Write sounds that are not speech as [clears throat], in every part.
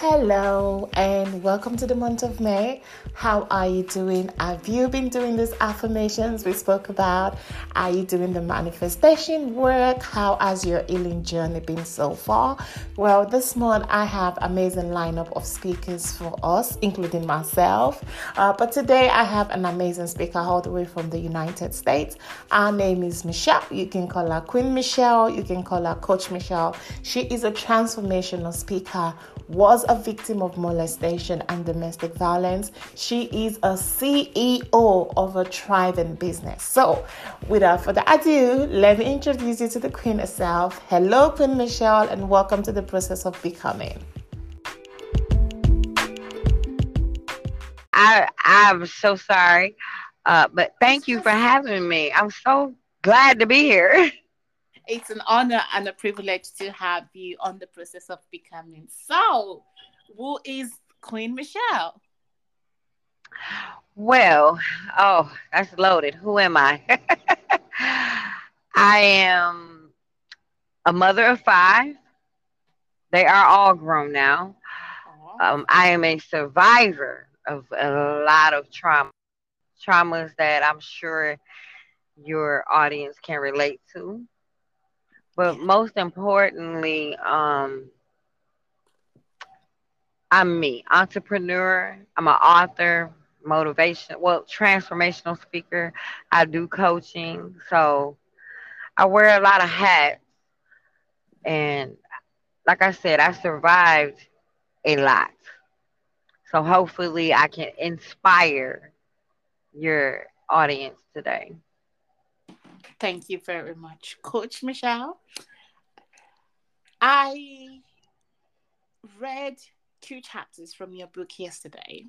Hello and welcome to the month of May. How are you doing? Have you been doing these affirmations we spoke about? Are you doing the manifestation work? How has your healing journey been so far? Well, this month I have amazing lineup of speakers for us, including myself. Uh, but today I have an amazing speaker all the way from the United States. Our name is Michelle. You can call her Queen Michelle. You can call her Coach Michelle. She is a transformational speaker was a victim of molestation and domestic violence. She is a CEO of a thriving business. So, without further ado, let me introduce you to the Queen herself. Hello, Queen Michelle, and welcome to the process of becoming. I I'm so sorry, uh, but thank you for having me. I'm so glad to be here. [laughs] It's an honor and a privilege to have you on the process of becoming. So, who is Queen Michelle? Well, oh, that's loaded. Who am I? [laughs] I am a mother of five. They are all grown now. Um, I am a survivor of a lot of trauma, traumas that I'm sure your audience can relate to. But most importantly, um, I'm me, entrepreneur. I'm an author, motivation, well, transformational speaker. I do coaching, so I wear a lot of hats. And like I said, I survived a lot. So hopefully, I can inspire your audience today. Thank you very much, Coach Michelle. I read two chapters from your book yesterday.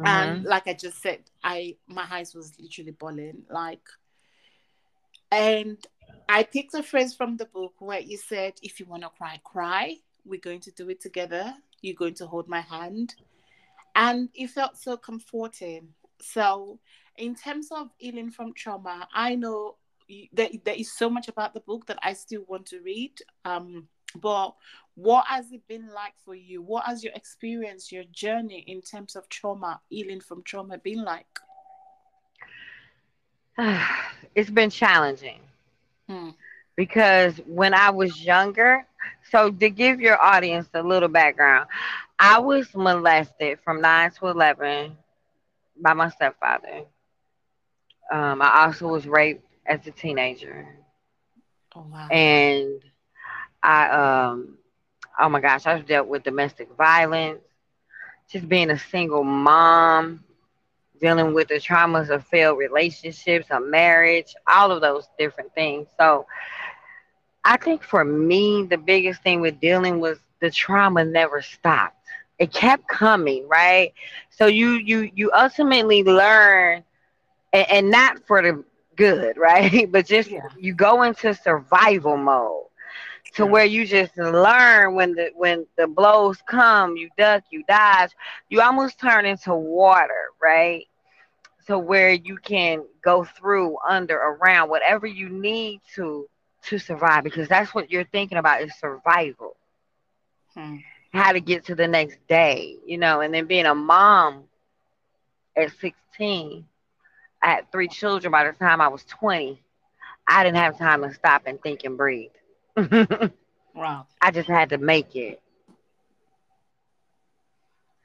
Mm-hmm. And like I just said, I my eyes was literally boiling. Like and I picked a phrase from the book where you said, if you want to cry, cry. We're going to do it together. You're going to hold my hand. And it felt so comforting. So in terms of healing from trauma, I know that there is so much about the book that I still want to read. Um, but what has it been like for you? What has your experience, your journey in terms of trauma, healing from trauma, been like? [sighs] it's been challenging hmm. because when I was younger, so to give your audience a little background, I was molested from 9 to 11 by my stepfather. Um, I also was raped as a teenager. Oh wow. And I um oh my gosh, I've dealt with domestic violence, just being a single mom, dealing with the traumas of failed relationships, a marriage, all of those different things. So I think for me the biggest thing with dealing was the trauma never stopped. It kept coming, right? So you you you ultimately learn and, and not for the good, right? [laughs] But just yeah. you go into survival mode to where you just learn when the when the blows come, you duck, you dodge, you almost turn into water, right? So where you can go through, under, around, whatever you need to to survive, because that's what you're thinking about is survival. Hmm. How to get to the next day, you know, and then being a mom at 16 I had three children by the time I was 20. I didn't have time to stop and think and breathe. [laughs] wow. I just had to make it.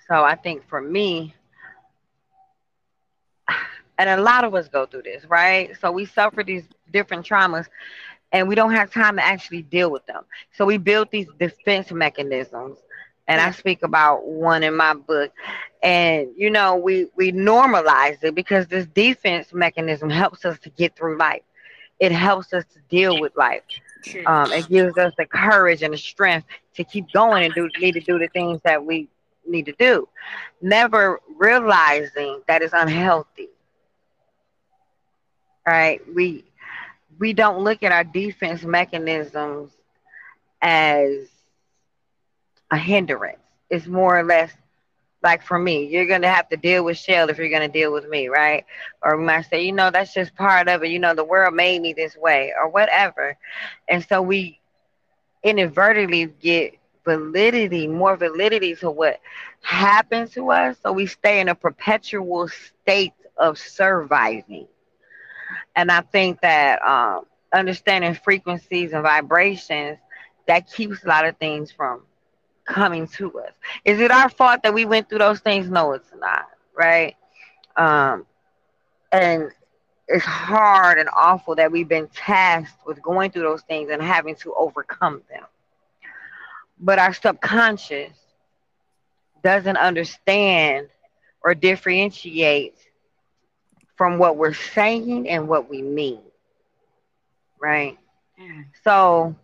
So I think for me, [sighs] and a lot of us go through this, right? So we suffer these different traumas and we don't have time to actually deal with them. So we build these defense mechanisms and I speak about one in my book. And you know, we we normalize it because this defense mechanism helps us to get through life. It helps us to deal with life. Um, it gives us the courage and the strength to keep going and do need to do the things that we need to do. Never realizing that it's unhealthy. Right? We we don't look at our defense mechanisms as a hindrance. It's more or less like for me, you're gonna have to deal with Shell if you're gonna deal with me, right? Or we might say, you know, that's just part of it. You know, the world made me this way, or whatever. And so we inadvertently get validity, more validity to what happened to us. So we stay in a perpetual state of surviving. And I think that um, understanding frequencies and vibrations that keeps a lot of things from coming to us. Is it our fault that we went through those things? No, it's not, right? Um, and it's hard and awful that we've been tasked with going through those things and having to overcome them. But our subconscious doesn't understand or differentiate from what we're saying and what we mean. Right? Mm. So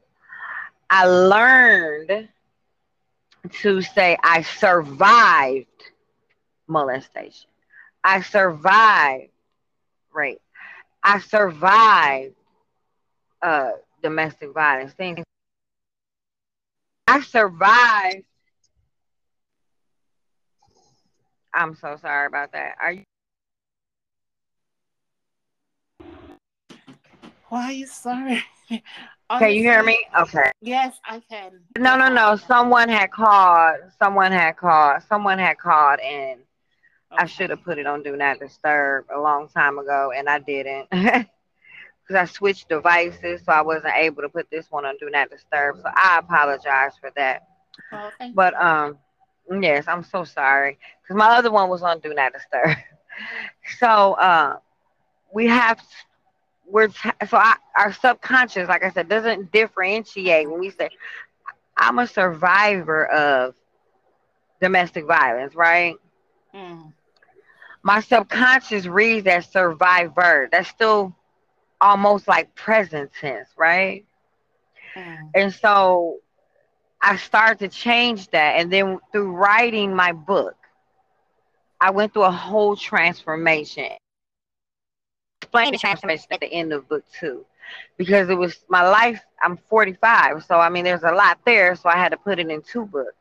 I learned to say I survived molestation. I survived rape. I survived uh, domestic violence. Things. I survived. I'm so sorry about that. Are you? Why are you sorry? Can you hear me? Okay. Yes, I can. No, no, no. Someone had called. Someone had called. Someone had called, and okay. I should have put it on Do Not Disturb a long time ago, and I didn't. [laughs] Because I switched devices, so I wasn't able to put this one on Do Not Disturb. So I apologize for that. Oh, but um, yes, I'm so sorry because my other one was on Do Not Disturb. [laughs] so uh, we have we're t- so I, our subconscious, like I said, doesn't differentiate when we say I'm a survivor of domestic violence, right? Mm. My subconscious reads as survivor. That's still almost like present tense, right? Mm. And so I started to change that. And then through writing my book, I went through a whole transformation explain the transformation at the end of book two because it was my life. I'm 45, so I mean, there's a lot there, so I had to put it in two books.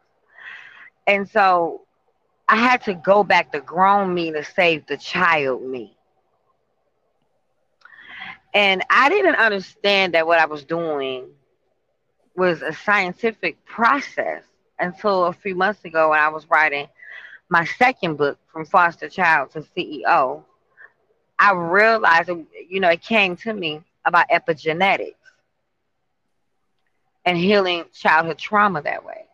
And so I had to go back to grown me to save the child me. And I didn't understand that what I was doing was a scientific process until a few months ago when I was writing my second book, From Foster Child to CEO. I realized, you know, it came to me about epigenetics and healing childhood trauma that way.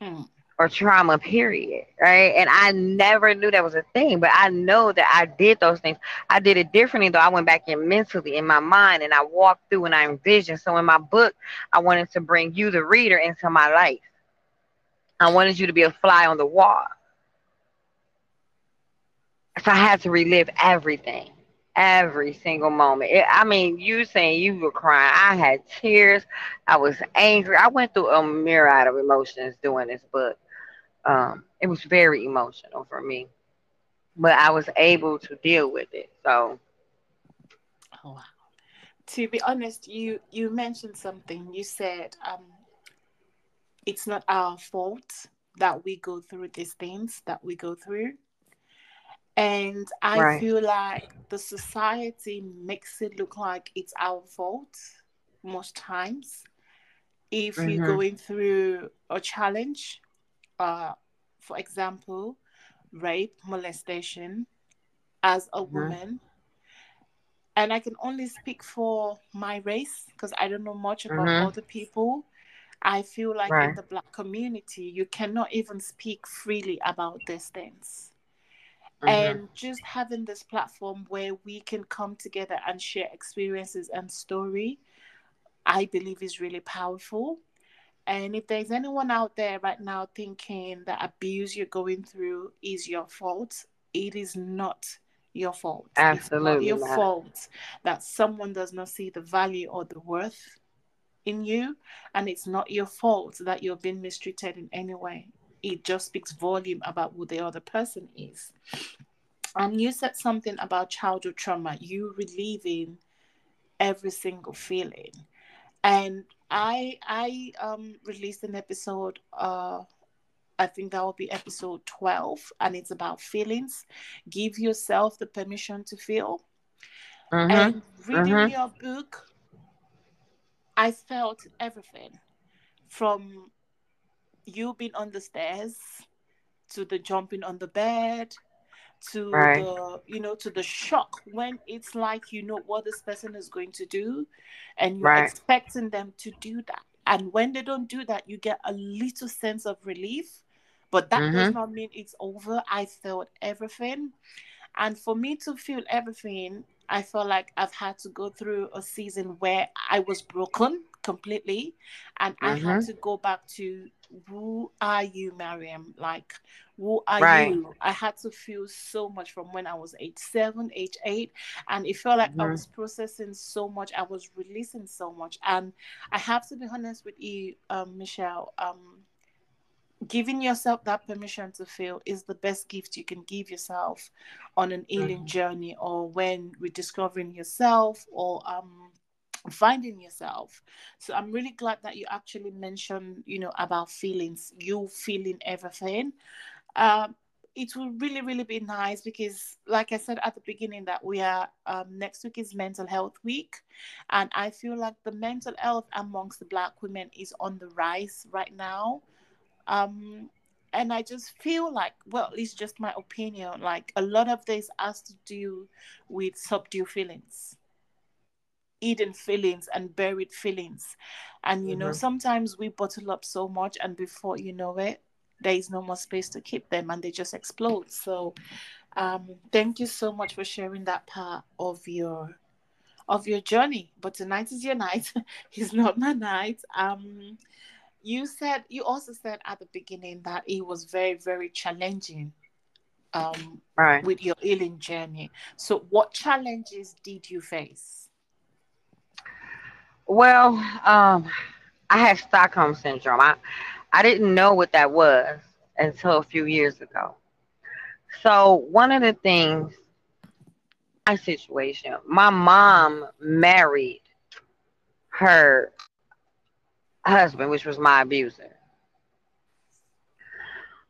Hmm. Or trauma, period. Right. And I never knew that was a thing, but I know that I did those things. I did it differently though. I went back in mentally in my mind and I walked through and I envisioned. So in my book, I wanted to bring you, the reader, into my life. I wanted you to be a fly on the wall. So I had to relive everything every single moment. It, I mean, you saying you were crying. I had tears. I was angry. I went through a myriad of emotions doing this book. Um, it was very emotional for me, but I was able to deal with it. So, oh, wow. To be honest, you you mentioned something. You said um, it's not our fault that we go through these things that we go through and I right. feel like the society makes it look like it's our fault most times. If mm-hmm. you're going through a challenge, uh, for example, rape, molestation, as a mm-hmm. woman, and I can only speak for my race because I don't know much about mm-hmm. other people. I feel like right. in the black community, you cannot even speak freely about these things. Mm-hmm. And just having this platform where we can come together and share experiences and story, I believe is really powerful. And if there's anyone out there right now thinking that abuse you're going through is your fault, it is not your fault. Absolutely. your not. fault that someone does not see the value or the worth in you. And it's not your fault that you're being mistreated in any way it just speaks volume about who the other person is. And you said something about childhood trauma, you relieving every single feeling. And I I um released an episode uh I think that will be episode 12 and it's about feelings. Give yourself the permission to feel. Mm-hmm. And reading mm-hmm. your book, I felt everything from you being on the stairs to the jumping on the bed to Right. the you know to the shock when it's like you know what this person is going to do and you're Right. expecting them to do that and when they don't do that you get a little sense of relief but that does Mhm. not mean it's over i felt everything and for me to feel everything i felt like i've had to go through a season where i was broken completely and i had Mhm. to go back to who are you mariam like who are Right. you i had to feel so much from when i was age seven age eight and it felt like i Mhm. was processing so much i was releasing so much and i have to be honest with you um, michelle um, giving yourself that permission to feel is the best gift you can give yourself on an healing Mhm. journey or when rediscovering yourself or um finding yourself. So i'm really glad that you actually mentioned you know about feelings you feeling everything. Um it will really really be nice because like i said at the beginning that we are um, next week is mental health week. And i feel like the mental health amongst the black women is on the rise right now. Um and i just feel like well it's just my opinion. Like a lot of this has to do with subdue feelings hidden feelings and buried feelings. And you know Mhm. sometimes we bottle up so much and before you know it there is no more space to keep them and they just explode. So um thank you so much for sharing that part of your of your journey. But tonight is your night. [laughs] It's not my night. Um you said you also said at the beginning that it was very very challenging um Right. with your healing journey. So what challenges did you face Well, um, I had Stockholm syndrome. I, I didn't know what that was until a few years ago. So one of the things, my situation, my mom married her husband, which was my abuser.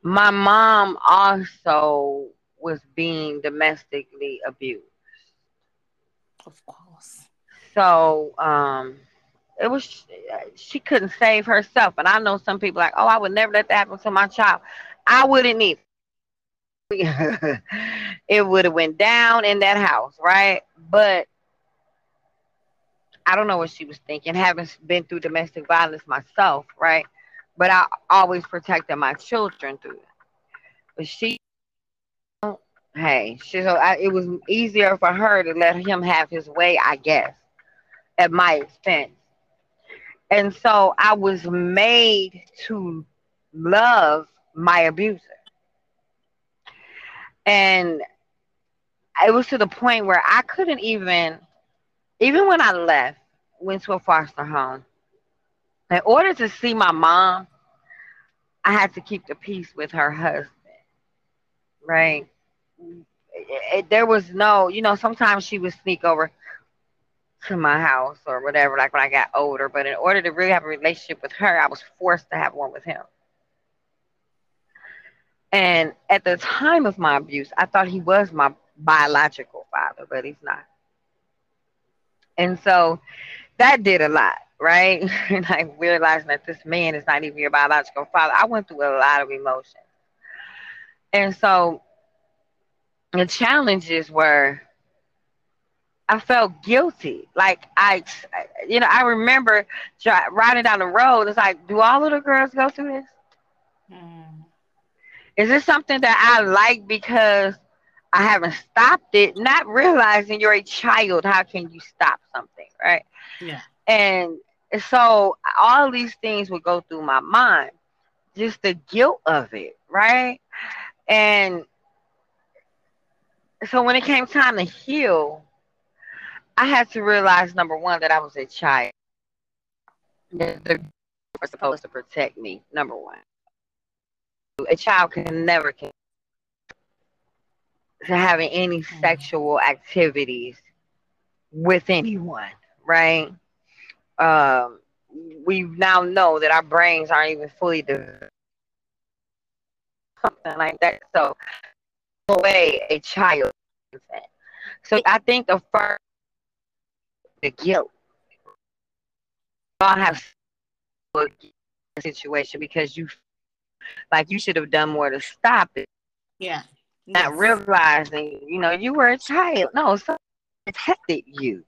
My mom also was being domestically abused. of course So um, it was she couldn't save herself. And I know some people like, oh, I would never let that happen to my child. I wouldn't either. [laughs] it would have went down in that house, right? But I don't know what she was thinking, having been through domestic violence myself, right? But I always protected my children through it. But she, hey, she, so I, it was easier for her to let him have his way, I guess, at my expense. And so I was made to love my abuser. And it was to the point where I couldn't even, even when I left, went to a foster home, in order to see my mom, I had to keep the peace with her husband, right? It- it- there was no, you know, sometimes she would sneak over to my house or whatever, like when I got older. But in order to really have a relationship with her, I was forced to have one with him. And at the time of my abuse, I thought he was my biological father, but he's not. And so that did a lot, right? [laughs] like realizing that this man is not even your biological father. I went through a lot of emotions. And so the challenges were I felt guilty. Like I, you know, I remember dri- riding down the road. It's like, do all little girls go through this? Mm. Is this something that I like because I haven't stopped it? Not realizing you're a child. How can you stop something, right? yeah And so all these things would go through my mind, just the guilt of it, right? And so when it came time to heal, I had to realize number one that I was a child. The were supposed to protect me. Number one, a child can never can to having any Mhm. sexual activities with anyone, right? Um, we now know that our brains aren't even fully developed, something like that. So, no way a child. So I think the first, the guilt. all have a situation because you like you should have done more to stop it. Yeah. Not Yes. realizing, you know, you were a child. No, someone protected you.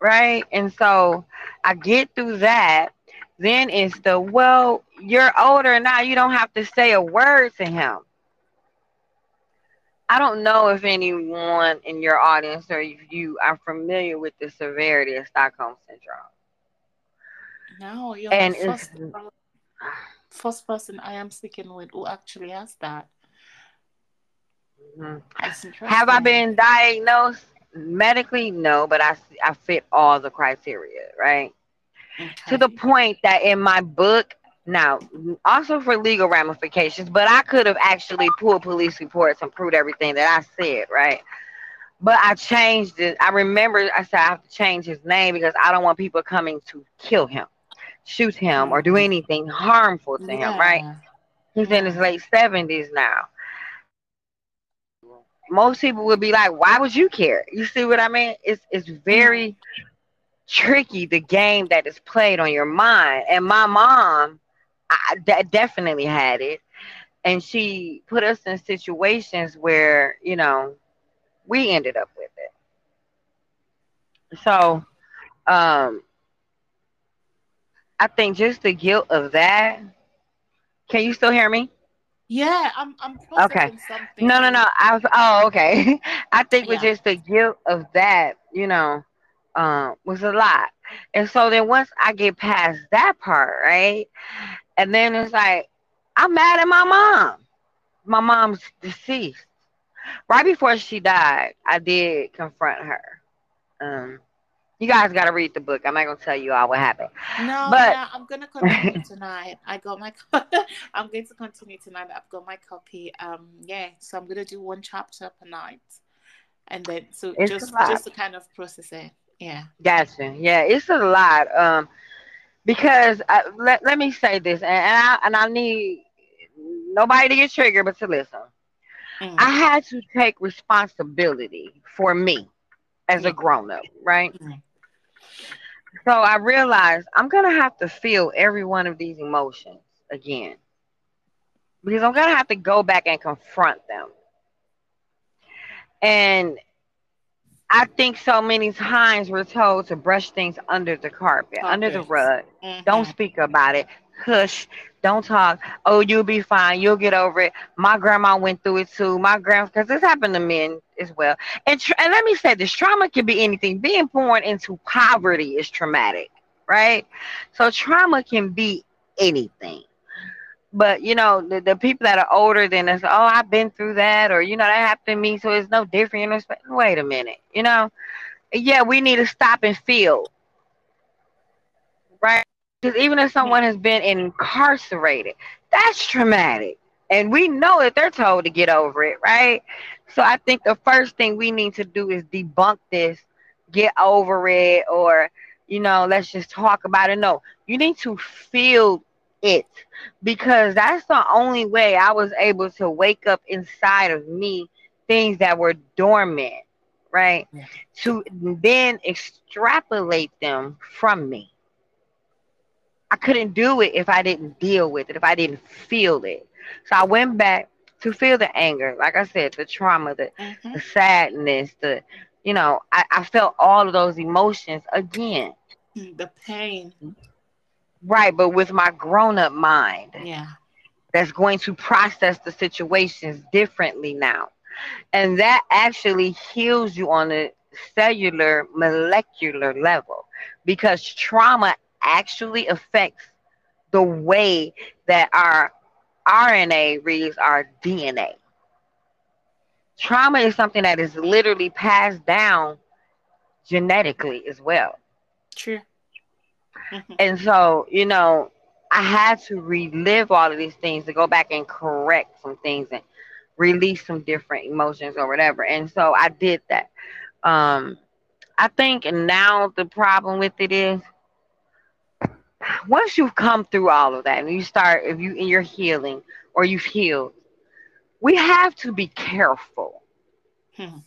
Right? And so I get through that. Then it's the, well, you're older now. You don't have to say a word to him. I don't know if anyone in your audience or if you are familiar with the severity of Stockholm Syndrome. No, you're And the it's, first, first person I am speaking with who actually has that. Mhm. Have I been diagnosed medically? No, but I, I fit all the criteria, right? to the point that in my book now also for legal ramifications but i could have actually pulled police reports and proved everything that i said right? But i changed it. I remember i said i have to change his name because i don't want people coming to kill him shoot him or do Mhm. anything harmful to him right? He's in his late 70s now. Most people would be like why would you care? You see what i mean? It's it's very tricky the game that is played on your mind. And my mom, I de- definitely had it, and she put us in situations where you know we ended up with it. So, um, I think just the guilt of that. Can you still hear me? Yeah, I'm I'm Okay. something. No, no, no. I was, oh, okay. [laughs] I think with Yeah. just the guilt of that, you know, um, was a lot. And so then once I get past that part, right? And then it's like, I'm mad at my mom. My mom's deceased. Right before she died, I did confront her. Um, you guys got to read the book. I'm not gonna tell you all what happened. No, But- yeah, I'm gonna continue [laughs] tonight. I got my. [laughs] I'm going to continue tonight. I've got my copy. Um, yeah, so I'm gonna do one chapter per night, and then so It's just just to kind of process it. Yeah. Gotcha. Yeah, it's a lot. Um, because I, let, let me say this, and, and I and I need nobody to get triggered, but to listen. Mm. I had to take responsibility for me as a grown up, right? Mm. So I realized I'm gonna have to feel every one of these emotions again. Because I'm gonna have to go back and confront them. And I think so many times we're told to brush things under the carpet, under the rug. Mhm. Don't speak about it. Hush. Don't talk. Oh, you'll be fine. You'll get over it. My grandma went through it too. My grand, because this happened to men as well. And, tr- and let me say this trauma can be anything. Being born into poverty is traumatic, right? So trauma can be anything. But you know, the, the people that are older than us, oh, I've been through that, or you know, that happened to me, so it's no different. Wait a minute, you know, yeah, we need to stop and feel, right? Because even if someone has been incarcerated, that's traumatic. And we know that they're told to get over it, right? So I think the first thing we need to do is debunk this, get over it, or, you know, let's just talk about it. No, you need to feel it because that's the only way I was able to wake up inside of me things that were dormant, right? Yeah. To then extrapolate them from me. I couldn't do it if I didn't deal with it, if I didn't feel it. So I went back to feel the anger, like I said, the trauma, the, Mhm. the sadness, the, you know, I, I felt all of those emotions again. The pain. Right, but with my grown up mind Yeah. that's going to process the situations differently now. And that actually heals you on a cellular, molecular level because trauma actually affects the way that our RNA reads our DNA. Trauma is something that is literally passed down genetically as well. True. [laughs] And so, you know, I had to relive all of these things to go back and correct some things and release some different emotions or whatever. And so I did that. Um, I think now the problem with it is once you've come through all of that and you start, if you in your healing or you've healed, we have to be careful Hmm.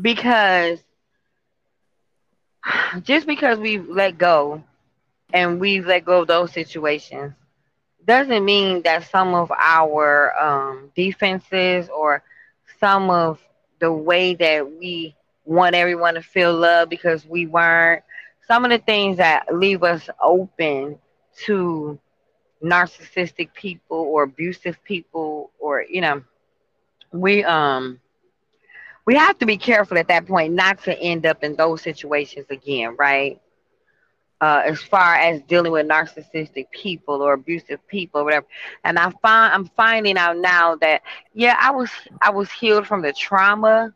because just because we've let go and we've let go of those situations. Doesn't mean that some of our um, defenses or some of the way that we want everyone to feel love because we weren't some of the things that leave us open to narcissistic people or abusive people or you know we um we have to be careful at that point not to end up in those situations again right uh, as far as dealing with narcissistic people or abusive people or whatever and i find i'm finding out now that yeah i was i was healed from the trauma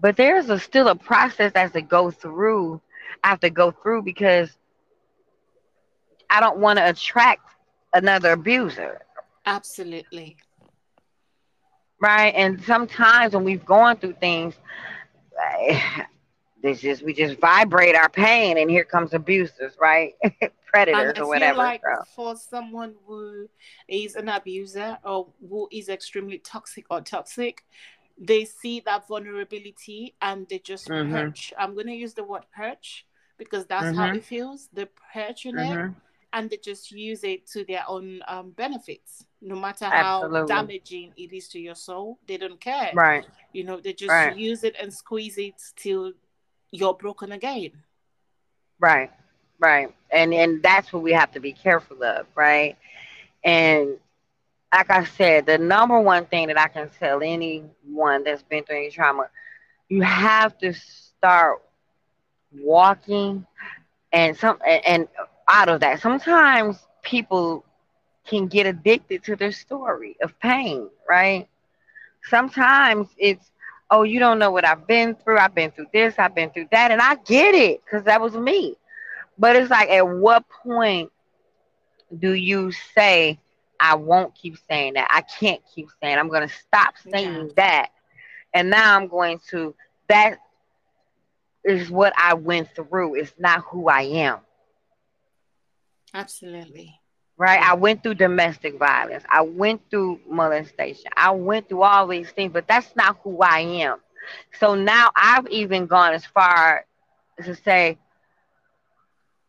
but there's a still a process as to go through I have to go through because I don't want to attract another abuser. Absolutely. Right. And sometimes when we've gone through things, this just we just vibrate our pain and here comes abusers, right? [laughs] Predators or whatever. Like so. for someone who is an abuser or who is extremely toxic or toxic, they see that vulnerability and they just mm-hmm. perch. I'm going to use the word perch because that's mm-hmm. how it feels. They perch in mm-hmm. it and they just use it to their own um, benefits. No matter how Absolutely. damaging it is to your soul, they don't care. Right. You know, they just right. use it and squeeze it till you're broken again. Right. Right. And and that's what we have to be careful of, right? And like I said, the number one thing that I can tell anyone that's been through any trauma, you have to start walking and some and out of that. Sometimes people can get addicted to their story of pain, right? Sometimes it's, oh, you don't know what I've been through. I've been through this, I've been through that, and I get it because that was me. But it's like, at what point do you say, I won't keep saying that. I can't keep saying. I'm going to stop saying yeah. that. And now I'm going to that is what I went through. It's not who I am. Absolutely. Right? I went through domestic violence. I went through molestation. I went through all these things, but that's not who I am. So now I've even gone as far as to say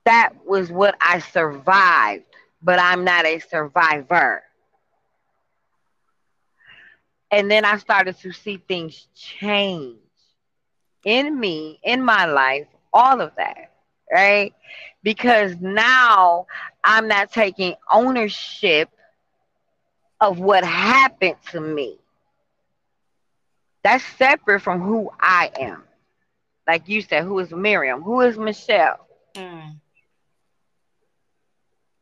that was what I survived but I'm not a survivor. And then I started to see things change in me, in my life, all of that, right? Because now I'm not taking ownership of what happened to me. That's separate from who I am. Like you said, who is Miriam? Who is Michelle? Mm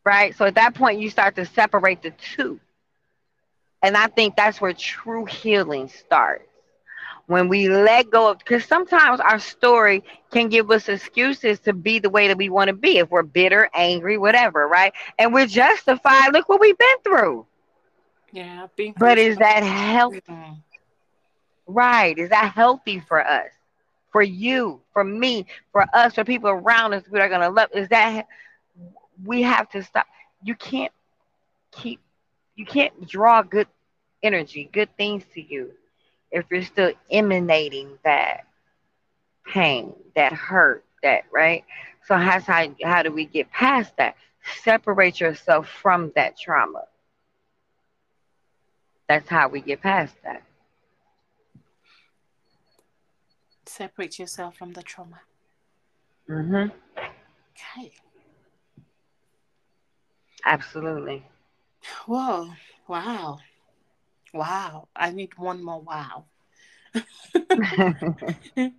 right? So at that point, you start to separate the two. And I think that's where true healing starts. When we let go of, because sometimes our story can give us excuses to be the way that we want to be. If we're bitter, angry, whatever, right? And we're justified. Look what we've been through. Yeah. but is that healthy? Right. Is that healthy for us? For you, for me, for us, for people around us who are going to love? Is that we have to stop. You can't keep, you can't draw good energy, good things to you if you're still emanating that pain, that hurt, that, right? So that's how, how do we get past that? Separate yourself from that trauma. That's how we get past that. Separate yourself from the trauma. Mm-hmm. Okay. Absolutely. Whoa. Wow. Wow. I need one more wow. [laughs] [laughs]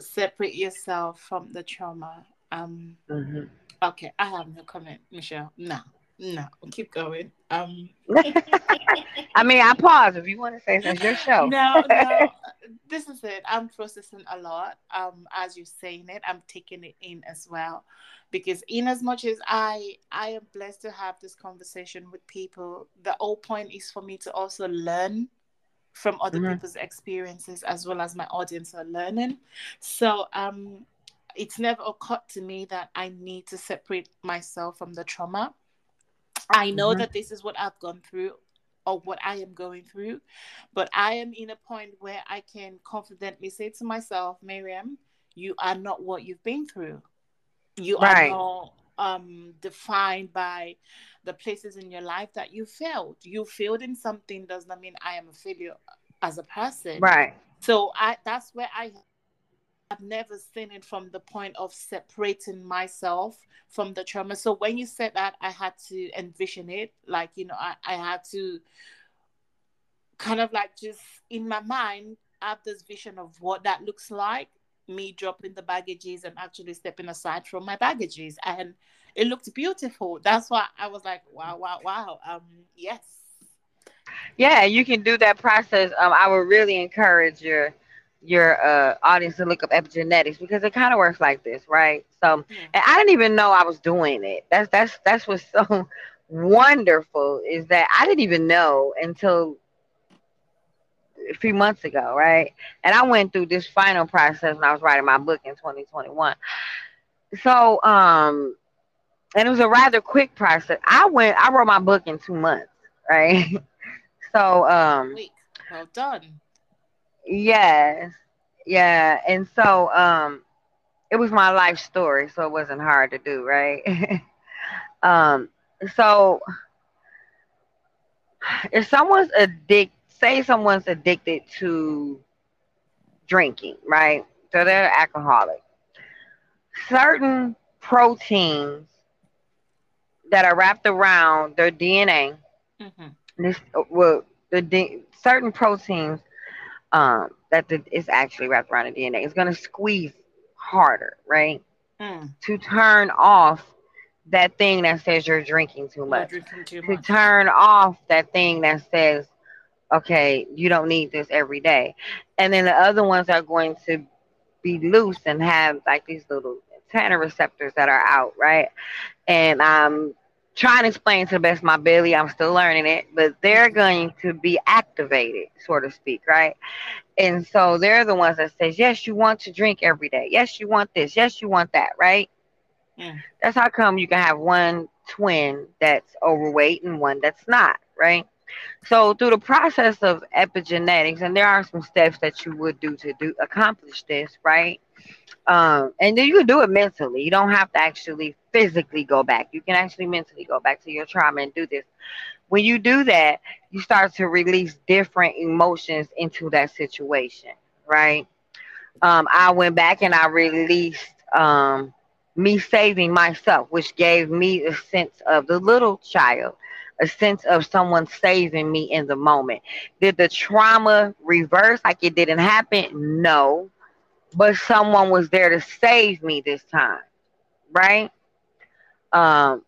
Separate yourself from the trauma. Um mm-hmm. okay, I have no comment, Michelle. No. No, keep going. Um [laughs] I mean I pause if you want to say it's your show. no, no. This is it. I'm processing a lot. Um as you're saying it, I'm taking it in as well because in as much as i i am blessed to have this conversation with people the whole point is for me to also learn from other mm-hmm. people's experiences as well as my audience are learning so um it's never occurred to me that i need to separate myself from the trauma i know mm-hmm. that this is what i've gone through or what I am going through. But I am in a point where I can confidently say to myself, Miriam, you are not what you've been through. You right. are not um defined by the places in your life that you failed. You failed in something does not mean I am a failure as a person. Right. So I that's where I I've never seen it from the point of separating myself from the trauma. So when you said that, I had to envision it. Like, you know, I, I had to kind of like just in my mind have this vision of what that looks like me dropping the baggages and actually stepping aside from my baggages and it looked beautiful that's why i was like wow wow wow um yes yeah you can do that process um i would really encourage your your uh audience to look up epigenetics because it kind of works like this right so and i didn't even know i was doing it that's that's that's what's so [laughs] wonderful is that i didn't even know until a few months ago, right? And I went through this final process when I was writing my book in 2021. So, um, and it was a rather quick process. I went, I wrote my book in two months, right? [laughs] so, um, well done. Yes, yeah, and so, um, it was my life story, so it wasn't hard to do, right? [laughs] um, so if someone's addicted say someone's addicted to drinking, right? So they're alcoholic. Certain proteins that are wrapped around their DNA, mm-hmm. this well, the certain proteins um, that the, is actually wrapped around the DNA is going to squeeze harder, right? Mm. To turn off that thing that says you're drinking too much. Drinking too to much. turn off that thing that says okay, you don't need this every day. And then the other ones are going to be loose and have like these little antenna receptors that are out, right? And I'm trying to explain to the best of my ability. I'm still learning it, but they're going to be activated, so to speak, right? And so they're the ones that says, yes, you want to drink every day. Yes, you want this. Yes, you want that, right? Yeah. That's how come you can have one twin that's overweight and one that's not, right? So through the process of epigenetics, and there are some steps that you would do to do accomplish this, right? Um, and then you can do it mentally. You don't have to actually physically go back. You can actually mentally go back to your trauma and do this. When you do that, you start to release different emotions into that situation, right? Um, I went back and I released um, me saving myself, which gave me a sense of the little child a sense of someone saving me in the moment. Did the trauma reverse like it didn't happen? No. But someone was there to save me this time. Right? Um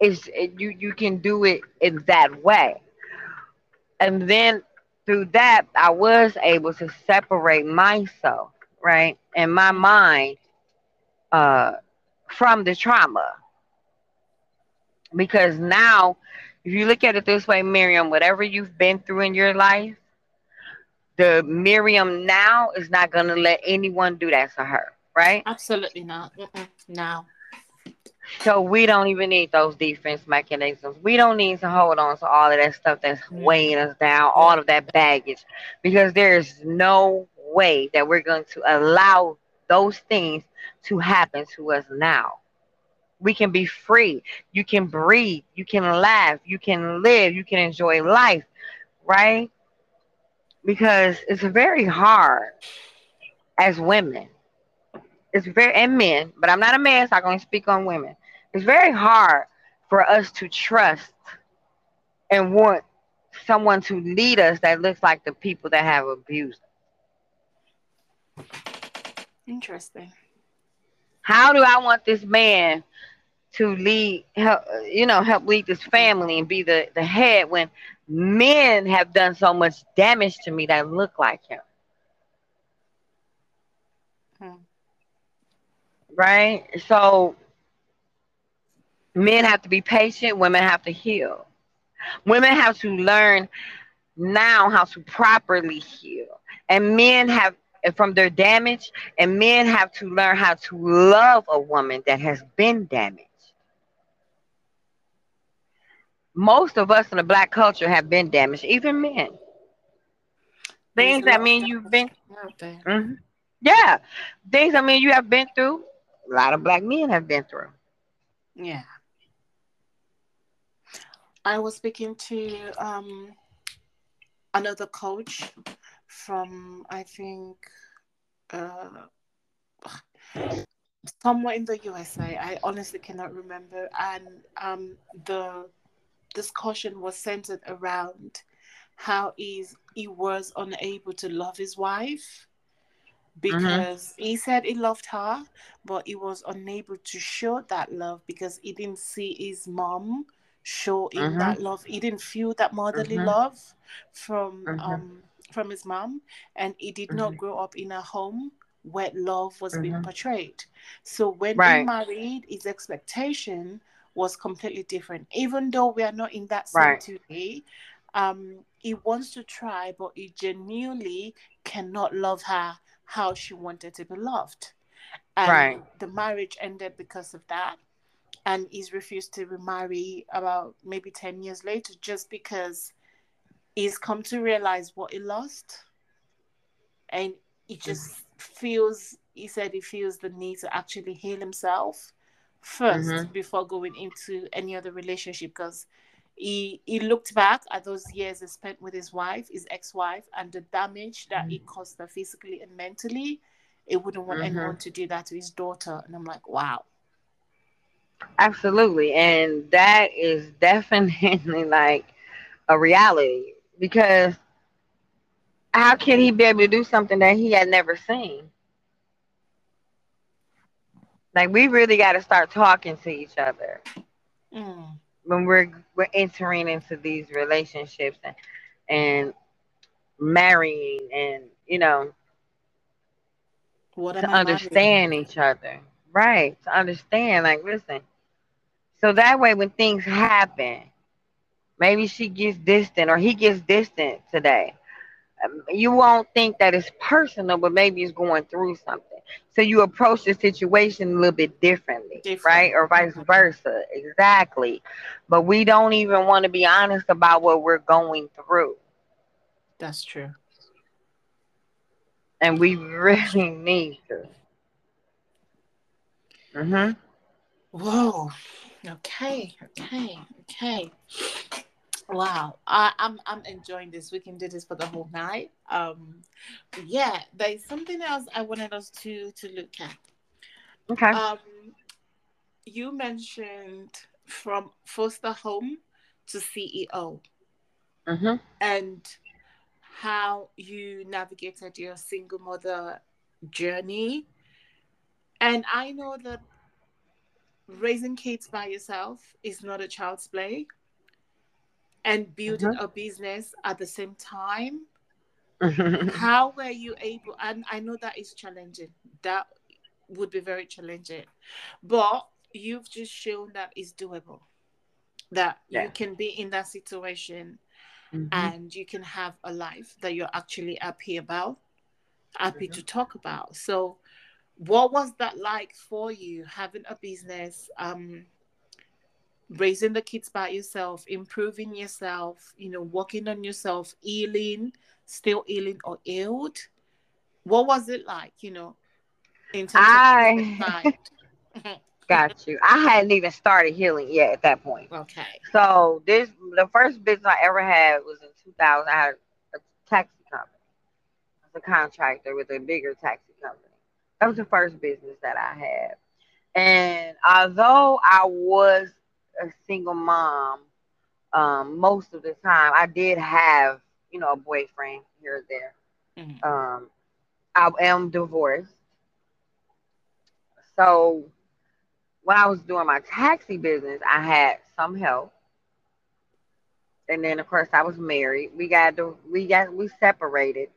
it's it, you you can do it in that way. And then through that I was able to separate myself, right? And my mind uh from the trauma because now, if you look at it this way, Miriam, whatever you've been through in your life, the Miriam now is not going to let anyone do that to her, right? Absolutely not. Mm-mm, no. So we don't even need those defense mechanisms. We don't need to hold on to all of that stuff that's mm-hmm. weighing us down, all of that baggage, because there's no way that we're going to allow those things to happen to us now we can be free. You can breathe. You can laugh. You can live. You can enjoy life, right? Because it's very hard as women. It's very and men, but I'm not a man, so I'm going to speak on women. It's very hard for us to trust and want someone to lead us that looks like the people that have abused. Us. Interesting. How do I want this man to lead help you know help lead this family and be the the head when men have done so much damage to me that look like him. Hmm. right? So men have to be patient women have to heal. Women have to learn now how to properly heal. And men have from their damage and men have to learn how to love a woman that has been damaged most of us in the black culture have been damaged, even men. Things that mean you've been, mm-hmm. yeah, things I mean you have been through. A lot of black men have been through. Yeah. I was speaking to um, another coach from, I think, uh, somewhere in the USA. I honestly cannot remember. And um, the discussion was centered around how he's, he was unable to love his wife Mm-hmm. because mm-hmm. he said he loved her, but he was unable to show that love because he didn't see his mom show him mm-hmm. that love. He didn't feel that motherly mm-hmm. love from mm-hmm. um from his mom, and he did not mm-hmm. grow up in a home where love was being portrayed. So when right. he married, his expectation was completely different. Even though we are not in that same right. today, um, he wants to try, but he genuinely cannot love her how she wanted to be loved. And right. the marriage ended because of that. And he's refused to remarry about maybe 10 years later just because he's come to realize what he lost. And he just mm-hmm. feels, he said he feels the need to actually heal himself 1st mm-hmm. before going into any other relationship because he he looked back at those years he spent with his wife, his ex-wife, and the damage that mm-hmm. it caused her physically and mentally. He wouldn't want mm-hmm. anyone to do that to his daughter. And I'm like, wow. Absolutely. And that is definitely [laughs] like a reality because how can he be able to do something that he had never seen? Like we really got to start talking to each other. Mm. When we're we're entering into these relationships and and marrying and you know what to understand each other. Right to understand like listen. So that way when things happen maybe she gets distant or he gets distant today. Um, you won't think that it's personal but maybe it's going through something so you approach the situation a little bit differently, Different. right? Or vice versa. Exactly. But we don't even want to be honest about what we're going through. That's true. And we really need to. Mm-hmm. Whoa. Okay. Okay. Okay. Wow, I, am I'm, I'm enjoying this. We can do this for the whole night. Um, yeah, there's something else I wanted us to to look at. Okay. Um, you mentioned from foster home to CEO, mm-hmm. and how you navigated your single mother journey. And I know that raising kids by yourself is not a child's play and building mm-hmm. a business at the same time [laughs] how were you able and i know that is challenging that would be very challenging but you've just shown that it's doable that yeah. you can be in that situation mm-hmm. and you can have a life that you're actually happy about happy mm-hmm. to talk about so what was that like for you having a business um raising the kids by yourself, improving yourself, you know, working on yourself, healing, still healing or healed. What was it like, you know, in terms I... [laughs] [laughs] Got you. I hadn't even started healing yet at that point. Okay. So this the first business I ever had was in 2000. I had a taxi company. I was a contractor with a bigger taxi company. That was the first business that I had. And although I was a single mom um, most of the time. I did have, you know, a boyfriend here or there. Mm-hmm. Um, I am divorced. So when I was doing my taxi business, I had some help. And then of course I was married. We got to, we got we separated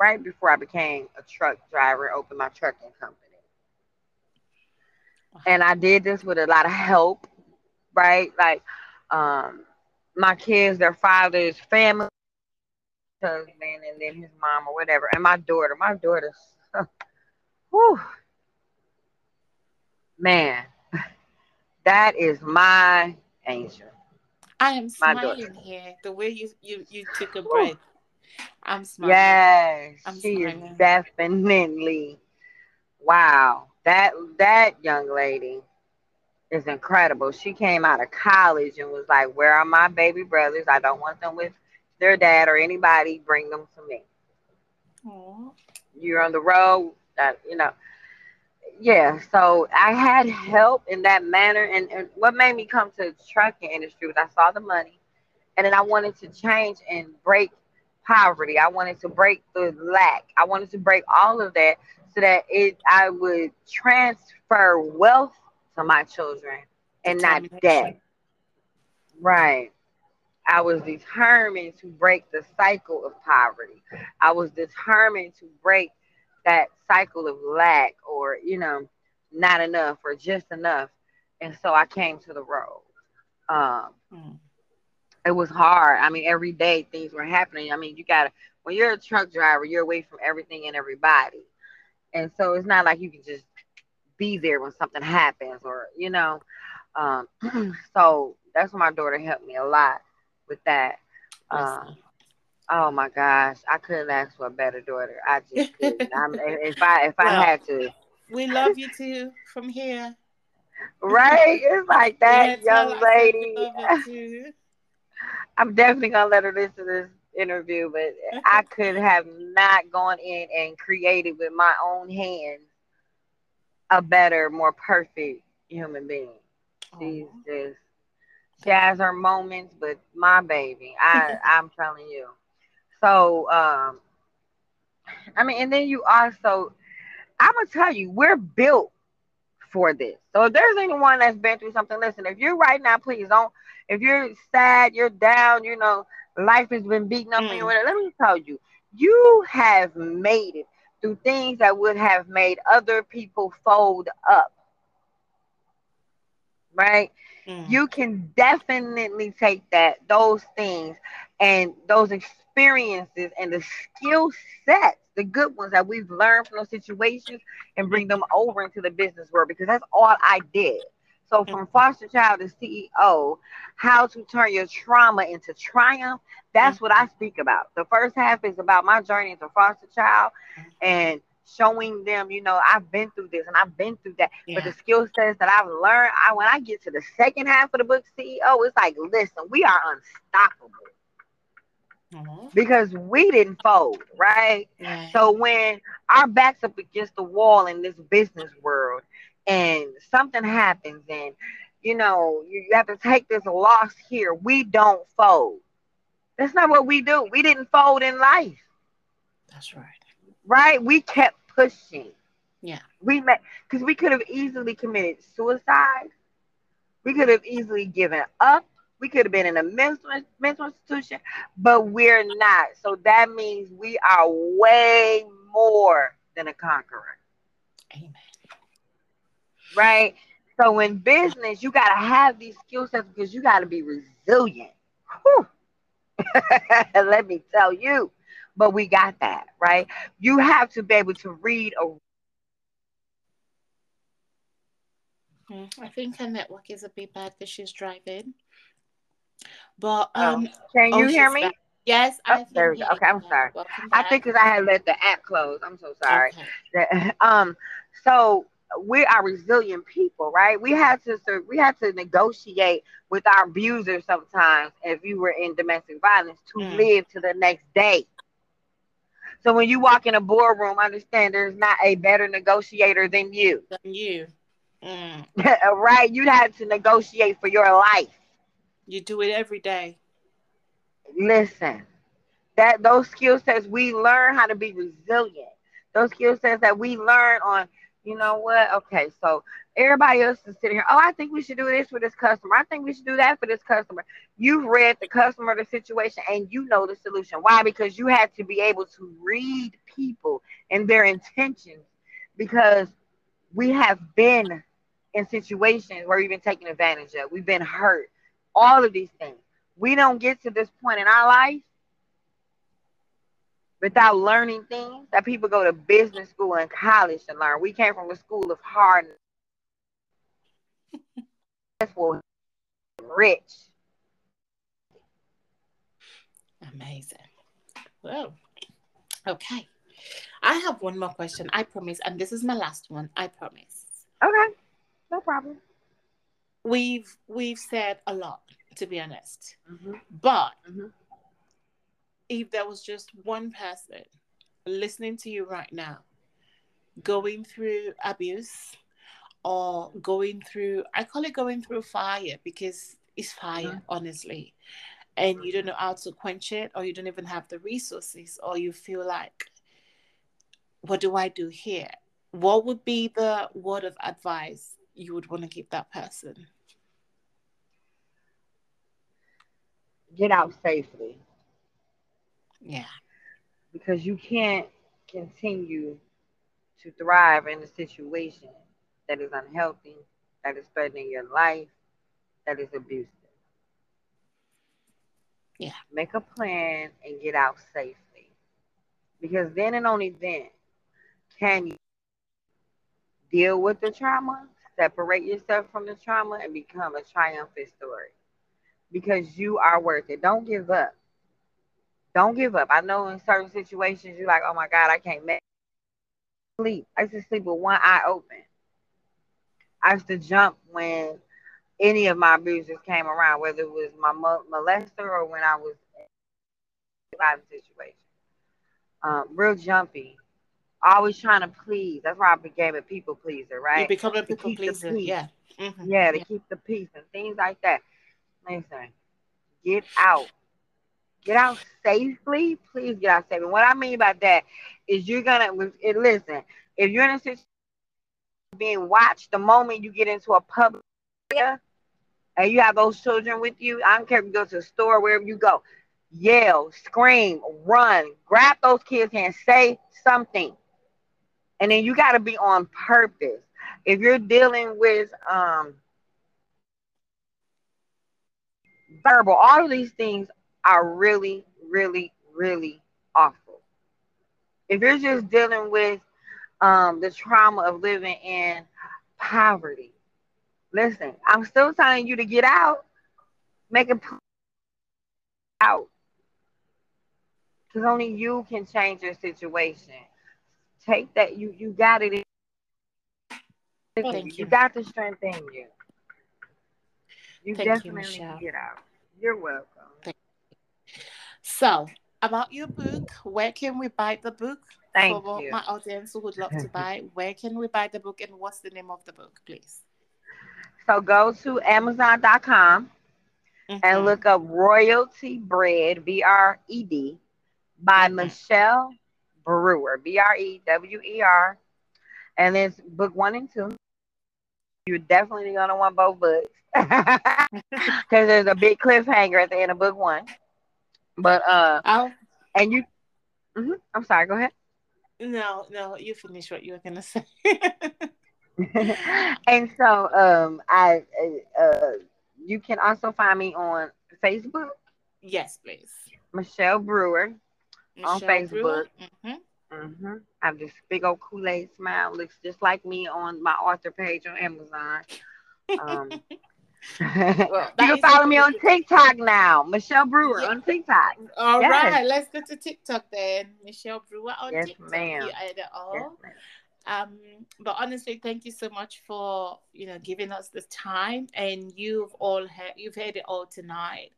right before I became a truck driver, opened my trucking company and I did this with a lot of help, right? Like um, my kids, their father's family, husband, and then his mom or whatever, and my daughter. My daughter's, [laughs] whew, man, [laughs] that is my angel. I am smiling here. The way you you you took a breath. I'm smiling. Yes, I'm she smiling. is definitely wow. That that young lady is incredible. She came out of college and was like, "Where are my baby brothers? I don't want them with their dad or anybody. Bring them to me." Aww. You're on the road, that you know. Yeah, so I had help in that manner, and, and what made me come to the trucking industry was I saw the money, and then I wanted to change and break poverty. I wanted to break the lack. I wanted to break all of that so that it I would transfer wealth to my children and not debt. Right. I was determined to break the cycle of poverty. I was determined to break that cycle of lack or, you know, not enough or just enough. And so I came to the road. Um, mm. It was hard. I mean, every day things were happening. I mean, you got to, when you're a truck driver, you're away from everything and everybody. And so it's not like you can just be there when something happens or you know um, [clears throat] so that's when my daughter helped me a lot with that. Um, oh my gosh i couldn't ask for a better daughter. I just [laughs] I'm, if i if i had to. we love you too from here. Right? It's like [laughs] that yeah, young lady. [laughs] i'm definitely gonna let her listen to this interview but [laughs] i could have not gone in and created with my own hands a better, more perfect human being. She's just she has her moments, but my baby, I [laughs] I'm telling you. So um I mean, and then you also I'm gonna tell you, we're built for this. So if there's anyone that's been through something, listen, if you're right now, please don't if you're sad, you're down, you know, life has been beating up mm. on you, let me tell you, you have made it through things that would have made other people fold up. Right? Mm. You can definitely take that, those things, and those experiences and the skill sets, the good ones that we've learned from those situations, and bring them over into the business world because that's all I did. So from foster child to CEO, how to turn your trauma into triumph. That's what I speak about. The first half is about my journey as a foster child and showing them, you know, I've been through this and I've been through that. Yeah. But the skill sets that I've learned, I when I get to the second half of the book, CEO, it's like, listen, we are unstoppable. Mm-hmm. Because we didn't fold, right? Yeah. So when our backs up against the wall in this business world, and something happens and you know you you have to take this loss here. We don't fold. That's not what we do. We didn't fold in life. That's right. Right? We kept pushing. Yeah. We met because we could have easily committed suicide. We could have easily given up. We could have been in a mental, mental institution but we're not. So that means we are way more than a conqueror. Amen right? So in business, you got to have these skill sets because you got to be resilient. [laughs] Let me tell you. But we got that, right? You have to be able to read a hmm, I think her network is a bit bad because she's driving. But oh, um, oh, can you oh, hear me? Back. Yes, oh, I there we go. Okay, I'm sorry. I think because I had let the app close. I'm so sorry. Okay. [laughs] um, so we are resilient people, right? We had to we had to negotiate with our abusers sometimes if you were in domestic violence to mm. live to the next day. So when you walk in a boardroom, understand there's not a better negotiator than you. Than you. Mm. [laughs] right? You had to negotiate for your life. You do it every day. Listen, that those skill sets we learn how to be resilient. Those skill sets that we learn on you know what? Okay, so everybody else is sitting here. Oh, I think we should do this for this customer. I think we should do that for this customer. You've read the customer, the situation, and you know the solution. Why? Because you have to be able to read people and their intentions. Because we have been in situations where we've been taken advantage of. We've been hurt. All of these things. We don't get to this point in our life without learning things that people go to business school and college to learn. We came from a school of hard [laughs] for rich. Amazing. Well, okay. I have one more question. I promise, and this is my last one. I promise. Okay, no problem. We've we've said a lot, to be honest. Mm-hmm. But Mm-hmm. If there was just one person listening to you right now, going through abuse or going through, I call it going through fire because it's fire, Mhm. honestly, and you don't know how to quench it, or you don't even have the resources, or you feel like, what do I do here? What would be the word of advice you would want to give that person? Get out safely Yeah. because you can't continue to thrive in a situation that is unhealthy, that is threatening your life, that is abusive. Yeah. Make a plan and get out safely. Because then and only then can you deal with the trauma, separate yourself from the trauma, and become a triumphant story. Because you are worth it. Don't give up. Don't give up. I know in certain situations you're like, oh my God, I can't make sleep. I used to sleep with one eye open. I used to jump when any of my abusers came around, whether it was my mo- molester or when I was in a situation. Um, real jumpy. Always trying to please. That's why I became a people pleaser, right? You become a people pleaser. Yeah. Mhm. Yeah, to keep the peace and things like that. Listen, get out. Get out safely. Please get out safely. What I mean by that is you're gonna listen. If you're in a situation being watched, the moment you get into a public area and you have those children with you, I don't care if you go to the store, wherever you go, yell, scream, run, grab those kids' hands, say something. And then you got to be on purpose. If you're dealing with um, verbal, all of these things are really, really, really awful. If you're just dealing with um, the trauma of living in poverty, listen, I'm still telling you to get out, make it out. Because only you can change your situation. Take that, you you got it. in Thank you. you. got the strength in you. You Thank you, definitely Michelle. can get out. You're welcome. So, about your book, where can we buy the book? Thank For you. my audience who would love to buy, where can we buy the book and what's the name of the book, please? So go to Amazon.com and Mhm. look up Royalty Bred, B R E D, by Mhm. Michelle Brewer, B R E W E R. And it's book one and two. You're definitely going to want both books [laughs] because there's a big cliffhanger at the end of book one. But, uh, Oh, and you, Mhm. I'm sorry, go ahead. no, no, you finish what you were going to say. [laughs] and so, um, I, uh, you can also find me on Facebook, yes, please. Michelle Brewer. On Michelle Brewer. Facebook. Mhm. hmm I have this big old Kool Aid smile. Looks just like me on my author page on Amazon. Um, [laughs] Well, you can follow me on TikTok now, Michelle Brewer Yeah. on TikTok. All right, Yes. let's go to TikTok then. Michelle Brewer on Yes, TikTok. ma'am. You add it all. Yes, ma'am. um but honestly thank you so much for you know giving us the time and you've all heard you've heard it all tonight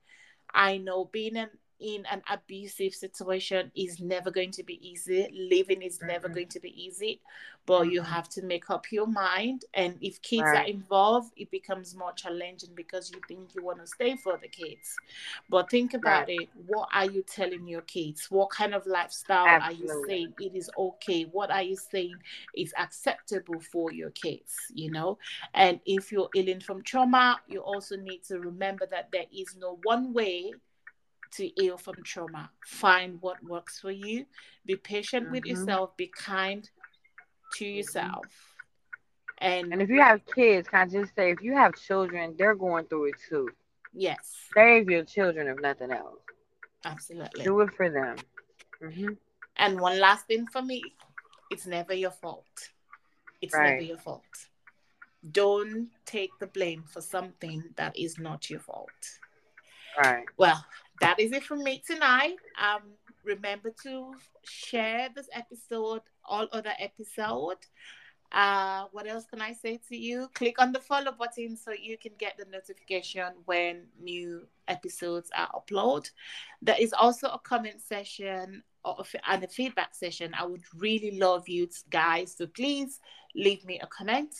i know being in, in an abusive situation is never going to be easy. Living is never Mhm. going to be easy but you Mhm. have to make up your mind. And if kids are involved it becomes more challenging because you think you want to stay for the kids. But think about it. What are you telling your kids? What kind of lifestyle are you saying it is okay? What are you saying is acceptable for your kids, you know. And if you're healing from trauma, you also need to remember that there is no one way to heal from trauma. Find what works for you. Be patient with Mhm. yourself. Be kind to yourself. And, And if you have kids, can I just say, if you have children, they're going through it too. yes, Save your children if nothing else. absolutely. Do it for them. hmm And one last thing for me, it's never your fault. It's never your fault. Don't take the blame for something that is not your fault. Right. Well, that is it from me tonight. Um, remember to share this episode, all other episode. Uh, what else can I say to you? Click on the follow button so you can get the notification when new episodes are uploaded. There is also a comment session and a feedback session. I would really love you guys to please leave me a comment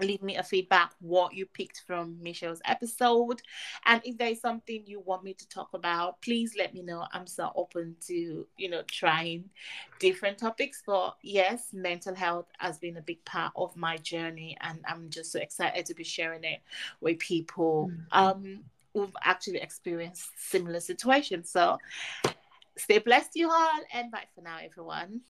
leave me a feedback what you picked from Michelle's episode. And if there's something you want me to talk about please let me know. I'm so open to you know trying different topics. But yes mental health has been a big part of my journey and I'm just so excited to be sharing it with people. Mm-hmm. um who've actually experienced similar situations. So stay blessed you all and bye for now everyone